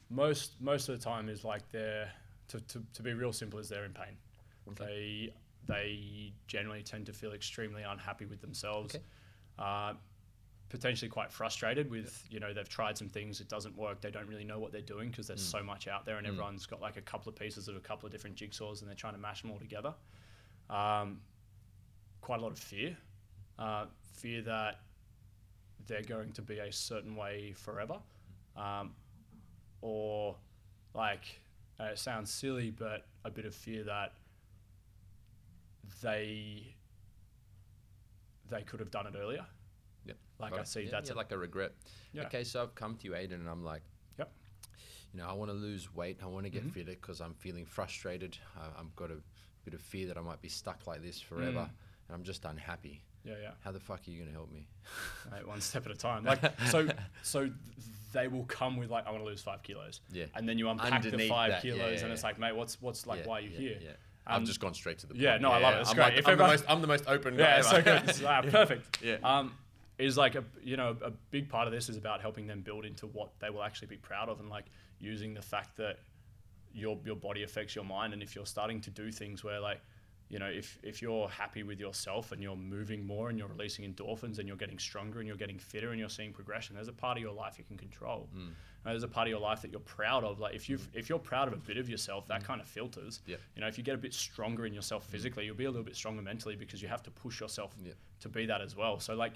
most most of the time is like they're to, to, to be real simple is they're in pain. They they generally tend to feel extremely unhappy with themselves. Okay. Uh, potentially quite frustrated with you know they've tried some things it doesn't work they don't really know what they're doing because there's so much out there and Mm. everyone's got like a couple of pieces of a couple of different jigsaws and they're trying to mash them all together um, quite a lot of fear uh, fear that they're going to be a certain way forever um, or like uh, it sounds silly but a bit of fear that they they could have done it earlier Yep. like Got I see Yeah, that's yeah, a, like a regret. Yeah. Okay, so I've come to you, Aiden, and I'm like, Yep. You know, I want to lose weight. I want to get Mhm. fitter because I'm feeling frustrated. I, I've got a bit of fear that I might be stuck like this forever, Mm. and I'm just unhappy. Yeah yeah How the fuck are you gonna help me? (laughs) Mate, one step at a time like so (laughs) so they will come with like I want to lose five kilos Yeah. and then you unpack the five that, kilos yeah, and it's like mate what's what's like Yeah, why are you yeah, here Yeah. Um, I've just gone straight to the point. yeah, no, I love it. It's I'm great. Like, If I'm, the most, I'm the most open guy. yeah it's so good It's, ah, (laughs) perfect Yeah. um is like a you know a big part of this is about helping them build into what they will actually be proud of and like using the fact that your your body affects your mind and if you're starting to do things where like you know if if you're happy with yourself and you're moving more and you're releasing endorphins and you're getting stronger and you're getting fitter and you're seeing progression there's a part of your life you can control. Mm. there's a part of your life that you're proud of. Like if you mm. if you're proud of a bit of yourself that mm. kind of filters. Yep. you know if you get a bit stronger in yourself mm. physically you'll be a little bit stronger mentally because you have to push yourself Yep. to be that as well. So like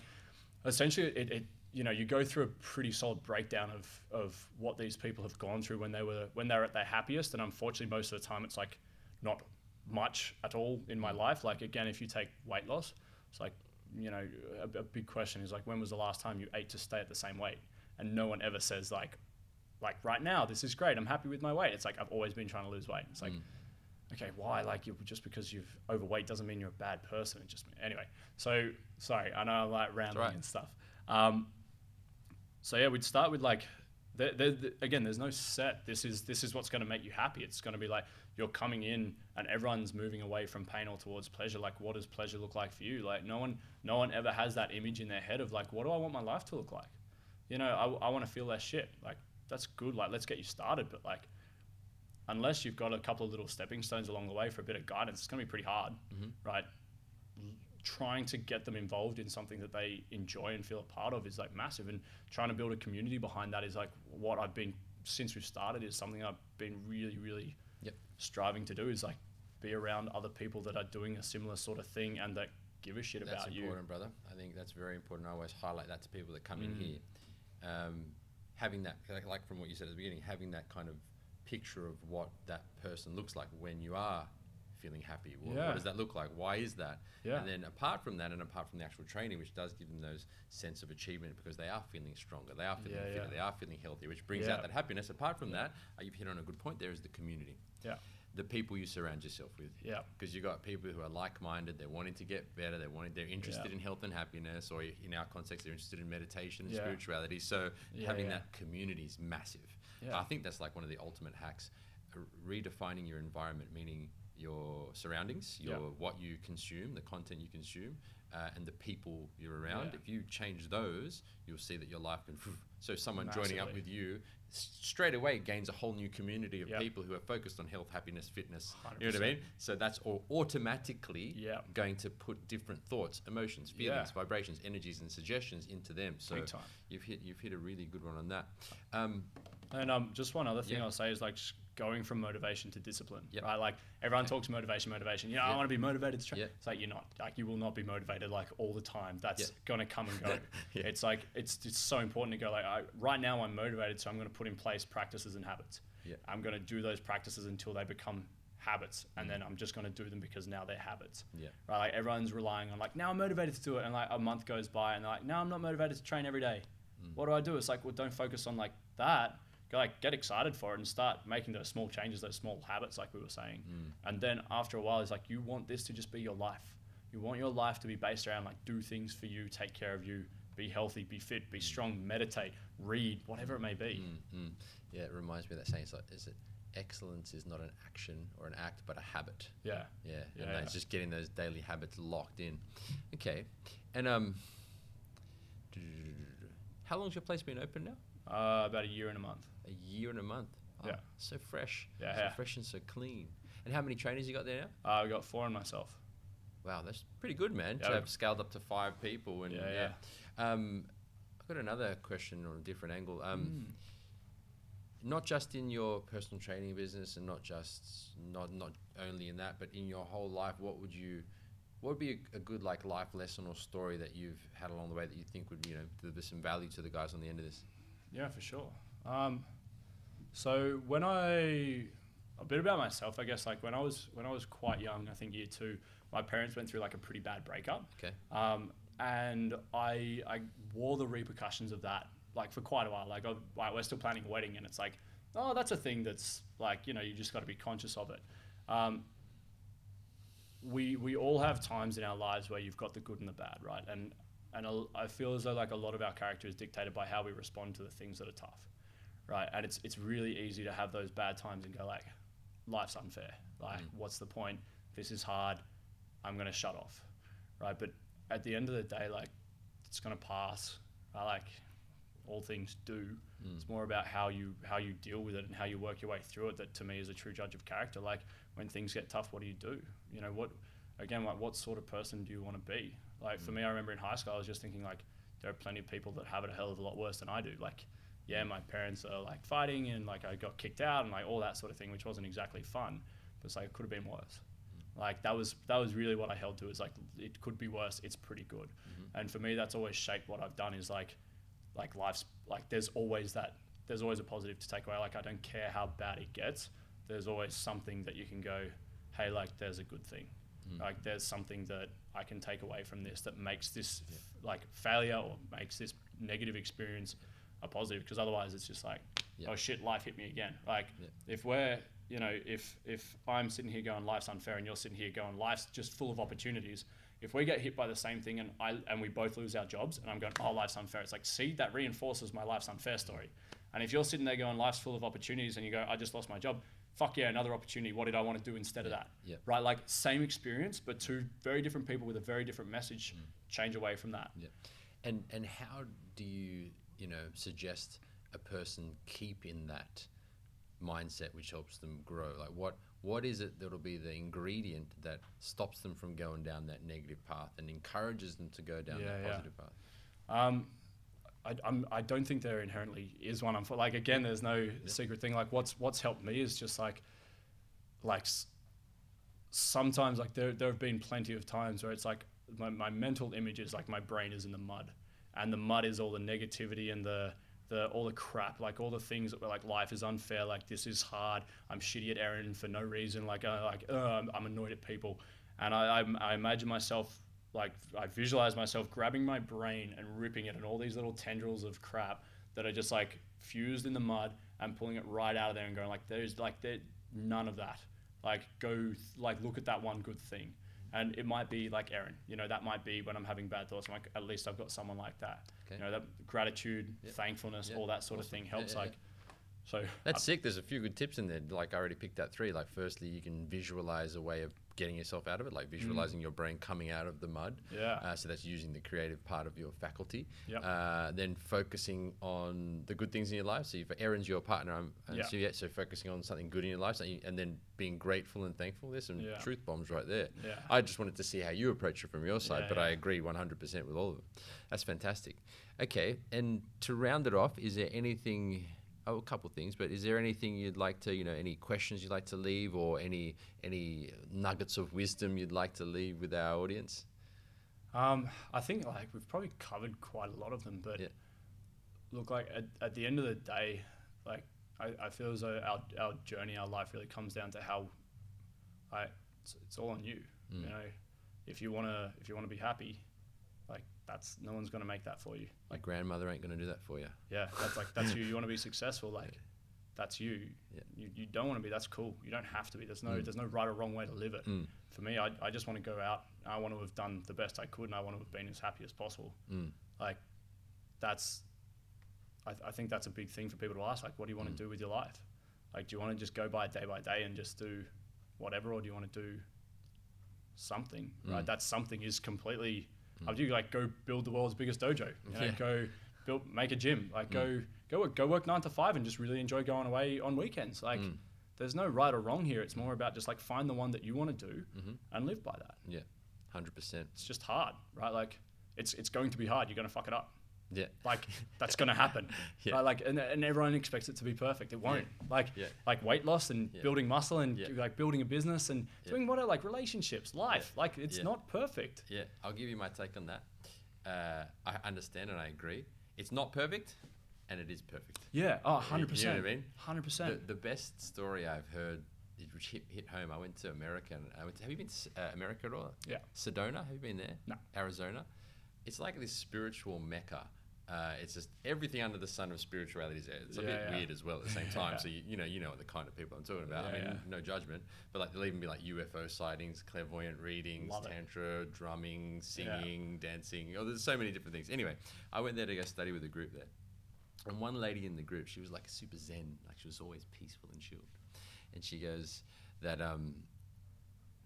essentially it, it you know you go through a pretty solid breakdown of of what these people have gone through when they were when they're at their happiest. And unfortunately most of the time it's like not much at all in my life. Like again if you take weight loss it's like you know a, a big question is like when was the last time you ate to stay at the same weight? And no one ever says like like right now this is great i'm happy with my weight. It's like i've always been trying to lose weight. It's like Mm. okay why? Like you just because you've overweight doesn't mean you're a bad person. It just anyway so sorry i know i'm like rambling right. and stuff. Um, so yeah we'd start with like there, there, there- again there's no set this is this is what's going to make you happy. It's going to be like you're coming in and everyone's moving away from pain or towards pleasure. Like what does pleasure look like for you? Like no one no one ever has that image in their head of like what do i want my life to look like? You know i, I want to feel less shit. Like that's good. Like let's get you started. But like unless you've got a couple of little stepping stones along the way for a bit of guidance it's going to be pretty hard Mhm. right? Trying to get them involved in something that they enjoy and feel a part of is like massive. And trying to build a community behind that is like what I've been since we've started is something I've been really really Yep. striving to do is like be around other people that are doing a similar sort of thing and that give a shit That's about you. That's important, brother. I think that's very important. I always highlight that to people that come in Mm. here. Um, having that, like, like from what you said at the beginning, having that kind of picture of what that person looks like when you are feeling happy. What, Yeah. what does that look like? Why is that? Yeah. And then apart from that, and apart from the actual training, which does give them those sense of achievement because they are feeling stronger, they are feeling Yeah, fitter, they are feeling healthy, which brings out that happiness. Apart from that, uh, you've hit on a good point. There is the community, Yeah. the people you surround yourself with Yeah. because you've got people who are like-minded they're wanting to get better they're wanting they're interested Yeah. in health and happiness or in our context they're interested in meditation and Yeah. spirituality so Yeah, having that community is massive Yeah. i think that's like one of the ultimate hacks redefining your environment meaning your surroundings your Yeah. what you consume the content you consume uh, and the people you're around Yeah. if you change those you'll see that your life can (laughs) so someone joining up with you straight away gains a whole new community of Yep. people who are focused on health happiness fitness you know what i mean so that's all automatically Yeah. going to put different thoughts, emotions, feelings, vibrations, energies, and suggestions into them. So you've hit you've hit a really good one on that. Um, And um, just one other thing Yeah. I'll say is like going from motivation to discipline, Yep. right? Like everyone talks motivation, motivation. You know, I want to be motivated to train. Yeah. It's like you're not. Like you will not be motivated like all the time. That's Yeah. gonna come and go. (laughs) Yeah. It's like it's it's so important to go like I, right now I'm motivated, so I'm gonna put in place practices and habits. Yeah. I'm gonna do those practices until they become habits, and then I'm just gonna do them because now they're habits. Yeah. Right. Like everyone's relying on like now I'm motivated to do it, and like a month goes by, and they're like now I'm not motivated to train every day. Mm. What do I do? It's like well, don't focus on like that. Like get excited for it and start making those small changes, those small habits, like we were saying. Mm. And then after a while, it's like you want this to just be your life. You want your life to be based around like do things for you, take care of you, be healthy, be fit, be strong, meditate, read, whatever it may be. mm, mm. Yeah, it reminds me of that saying. It's like, is it excellence is not an action or an act, but a habit. Yeah. Yeah, Yeah, and yeah. just getting those daily habits locked in. Okay, and um, how long's your place been open now? Uh, about a year and a month. A year and a month. Oh, Yeah. so fresh. Yeah, so yeah. fresh and so clean. And how many trainers you got there now? Uh, I got four on myself. Wow, that's pretty good, man. Yeah, to have scaled up to five people, and Yeah, yeah. Um, I've got another question on a different angle. Um, Mm. Not just in your personal training business, and not just not not only in that, but in your whole life. What would you, what would be a, a good like life lesson or story that you've had along the way that you think would you know deliver some value to the guys on the end of this? Yeah, for sure. Um, so when I a bit about myself, I guess like when I was when I was quite young, I think year two, my parents went through like a pretty bad breakup, Okay. um, and I I wore the repercussions of that like for quite a while. Like, I, like we're still planning a wedding, and it's like, oh, that's a thing that's like you know you just got to be conscious of it. Um, we we all have times in our lives where you've got the good and the bad, right? And and I feel as though like a lot of our character is dictated by how we respond to the things that are tough, right? And it's it's really easy to have those bad times and go like, life's unfair. Like, Mm. what's the point? This is hard. I'm gonna shut off, right? But at the end of the day, like, it's gonna pass. I like all things do. Mm. It's more about how you how you deal with it and how you work your way through it. That to me is a true judge of character. Like when things get tough, what do you do? You know what? Again, like what sort of person do you want to be? Like for Mm. me, I remember in high school, I was just thinking like there are plenty of people that have it a hell of a lot worse than I do. Like yeah, my parents are like fighting and like I got kicked out and like all that sort of thing, which wasn't exactly fun. But it's like it could have been worse. Like that was that was really what I held to is like it could be worse. It's pretty good. Mhm. And for me, that's always shaped what I've done. Is like like life's like there's always that there's always a positive to take away. Like I don't care how bad it gets. There's always something that you can go, hey, like there's a good thing. Mm. Like there's something that I can take away from this that makes this f- like failure or makes this negative experience a positive. Because otherwise, it's just like, Yeah. oh shit, life hit me again. Like Yeah. if we're you know if if I'm sitting here going life's unfair and you're sitting here going life's just full of opportunities. If we get hit by the same thing and I and we both lose our jobs and I'm going oh life's unfair, it's like see that reinforces my life's unfair story. And if you're sitting there going life's full of opportunities and you go I just lost my job, fuck yeah another opportunity. What did I want to do instead of that? Yeah. Right, like same experience but two very different people with a very different message. Change away from that. Yeah. And and how do you you know suggest a person keep in that mindset which helps them grow? Like what what is it that'll be the ingredient that stops them from going down that negative path and encourages them to go down Yeah, that yeah. positive path? Um, I, I'm, I don't think there inherently is one. I'm for, like again, there's no secret thing. Like what's what's helped me is just like, like sometimes like there there have been plenty of times where it's like my, my mental image is like my brain is in the mud, and the mud is all the negativity and the the all the crap, like all the things that were like life is unfair, like this is hard. I'm shitty at Erin for no reason. Like uh, like uh, I'm, I'm annoyed at people, and I, I I imagine myself like I visualize myself grabbing my brain and ripping it and all these little tendrils of crap that are just like fused in the mud and pulling it right out of there and going like there's like there none of that. Like go th- like look at that one good thing. And it might be like Erin, you know, that might be when I'm having bad thoughts. I'm like, at least I've got someone like that. Okay. You know, that gratitude, Yep. thankfulness, Yep. all that sort of thing helps. yeah, like, so That's sick. There's a few good tips in there. Like I already picked that three. Like firstly, you can visualize a way of getting yourself out of it, like visualizing your brain coming out of the mud. Yeah. Uh, so that's using the creative part of your faculty. Yep. Uh, then focusing on the good things in your life. So if Erin's your partner, I'm, and Yeah. so yeah, so focusing on something good in your life, and then being grateful and thankful. There's some Yeah. truth bombs right there. Yeah. I just wanted to see how you approach it from your side, Yeah, but yeah. I agree 100% with all of them. That's fantastic. Okay, and to round it off, is there anything? Oh, a couple of things, but is there anything you'd like to, you know, any questions you'd like to leave, or any any nuggets of wisdom you'd like to leave with our audience? Um, I think like we've probably covered quite a lot of them, but Yeah. look, like at, at the end of the day, like I, I feel as though our, our journey, our life really comes down to how, I it's, it's all on you. Mm. You know, if you wanna if you wanna be happy, that's no one's gonna make that for you. My grandmother ain't going to do that for you. Yeah, that's like that's you. (laughs) You want to be successful, like that's you. Yeah. You, you don't want to be. That's cool. You don't have to be. There's no Mm. there's no right or wrong way to live it. Mm. For me, I, I just want to go out. I want to have done the best I could, and I want to have been as happy as possible. Mm. Like that's, I, I think that's a big thing for people to ask. Like, what do you want Mm. to do with your life? Like, do you want to just go by day by day and just do whatever, or do you want to do something? Right. Mm. That something is completely. To you. Like, go build the world's biggest dojo. You know, Yeah. Go build, make a gym. Like, Mm. go go work, go work nine to five and just really enjoy going away on weekends. Like, Mm. there's no right or wrong here. It's more about just like find the one that you want to do Mhm. and live by that. Yeah, hundred percent. It's just hard, right? Like, it's it's going to be hard. You're going to fuck it up. Yeah, Like that's gonna happen. (laughs) Yeah. Right? Like and, and everyone expects it to be perfect. It won't. Like Yeah. like weight loss and Yeah. building muscle and Yeah. like building a business and Yeah. doing what are like relationships, life. Like it's Yeah. not perfect. yeah. I'll give you my take on that. Uh, I understand and I agree. It's not perfect, and it is perfect. Yeah. Oh, You- 100 You know what I mean? Hundred The, percent. the best story I've heard, it which hit, hit home. I went to America. And I went to, have you been to uh, America at all? Yeah. Sedona. Have you been there? No. Arizona. It's like this spiritual mecca. Uh, it's just everything under the sun of spirituality is there. It's a Yeah, bit yeah. weird as well at the same time. (laughs) Yeah. So you, you know you know the kind of people I'm talking about. I mean, yeah. no judgment, but like there'll even be like UFO sightings, clairvoyant readings, Love it. tantra, drumming, singing, dancing. Oh, there's so many different things. Anyway, I went there to go study with a group there. And one lady in the group, she was like super zen, like she was always peaceful and chilled. And she goes that um,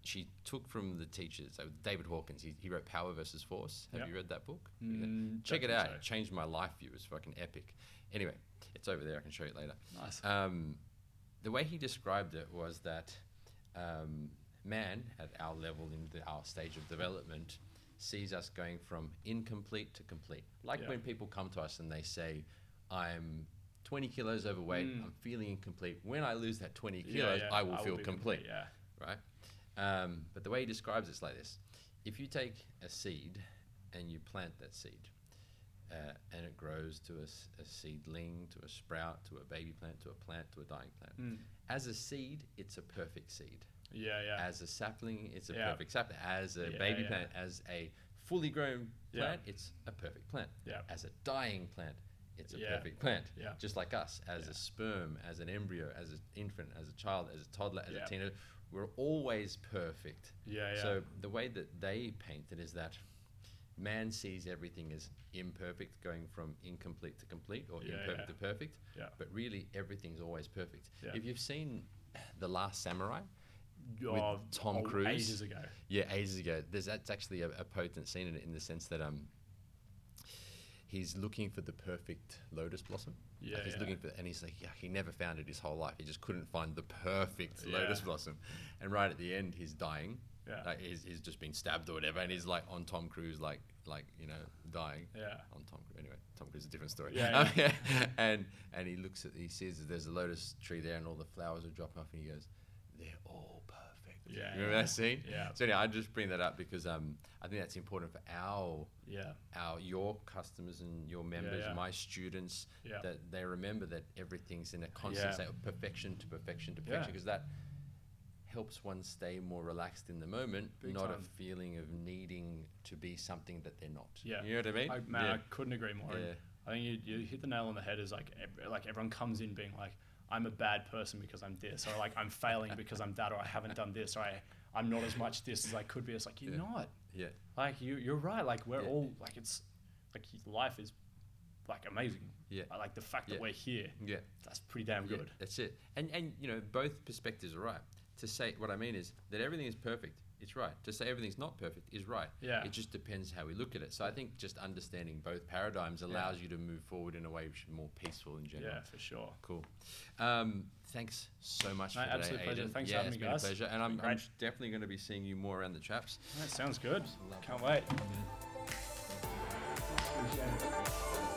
she took from the teachers, so David Hawkins, he, he wrote Power versus Force. Have Yeah. you read that book? Mm, Check it out. think It changed my life view. It was fucking epic. Anyway, it's over there. I can show you later. Nice. Um, the way he described it was that um, man, at our level in the, our stage of development, sees us going from incomplete to complete. Like Yeah. when people come to us and they say, "I'm 20 kilos overweight. Mm. I'm feeling incomplete. When I lose that 20 kilos, yeah, I will feel be complete." Yeah. Right? Um, but the way he describes it's like this: if you take a seed and you plant that seed, uh, and it grows to a seedling, to a sprout, to a baby plant, to a plant, to a dying plant. Mm. As a seed, it's a perfect seed. Yeah. Yeah. As a sapling, it's a Yeah. perfect sapling. As a Yeah, baby yeah. plant, as a fully grown plant, it's a perfect plant. Yeah. As a dying plant, it's a perfect plant. Yeah. Just like us, as a sperm, as an embryo, as an infant, as a child, as a toddler, as a teenager, we're always perfect. yeah. Yeah. So the way that they paint it is that man sees everything as imperfect, going from incomplete to complete or Yeah, imperfect yeah. to perfect. Yeah. But really, everything's always perfect. Yeah. If you've seen The Last Samurai, Oh, Tom oh, Cruise. ages ago. yeah, ages ago, there's that's actually a, a potent scene in in the sense that um he's looking for the perfect lotus blossom. Yeah, Like he's yeah. looking for, and he's like, yeah, he never found it his whole life. He just couldn't find the perfect Yeah. lotus blossom. And right at the end, he's dying. Yeah. Like he's, he's just been stabbed or whatever, and he's like on Tom Cruise, like like you know, dying. Yeah. On Tom Cruise. Anyway, Tom Cruise is a different story. Yeah, Um, (laughs) and and he looks at, he sees that there's a lotus tree there, and all the flowers are dropping off, and he goes, "They're all perfect." Yeah, Remember yeah. that scene? Yeah. So anyway, I just bring that up because um, I think that's important for our Yeah. our your customers and your members, yeah. my students, Yeah. that they remember that everything's in a constant Yeah. state of perfection to perfection to perfection, because that helps one stay more relaxed in the moment, Big not time. a feeling of needing to be something that they're not. Yeah. you know what I mean? I, man, yeah. I couldn't agree more. Yeah. I think you, you hit the nail on the head. Is like ev- like everyone comes in being like, I'm a bad person because I'm this, or like I'm failing because I'm that, or I haven't done this, or I I'm not as much this as I could be. It's like you're Yeah. not. yeah, Like you you're right. Like we're Yeah. all like it's like life is like amazing. Yeah. I Like the fact that Yeah. we're here. yeah. That's pretty damn Yeah, good. that's it. And and you know, both perspectives are right. To say what I mean is that everything is perfect. It's right. To say everything's not perfect is right. Yeah. It just depends how we look at it. So I think just understanding both paradigms allows you to move forward in a way which is more peaceful in general. Yeah, for sure. Cool. Um, thanks so much No, for today, pleasure. Aidan. Thanks yeah, for having it's me, been guys. a pleasure, and I'm, I'm definitely going to be seeing you more around the traps. That sounds good. Can't it. wait.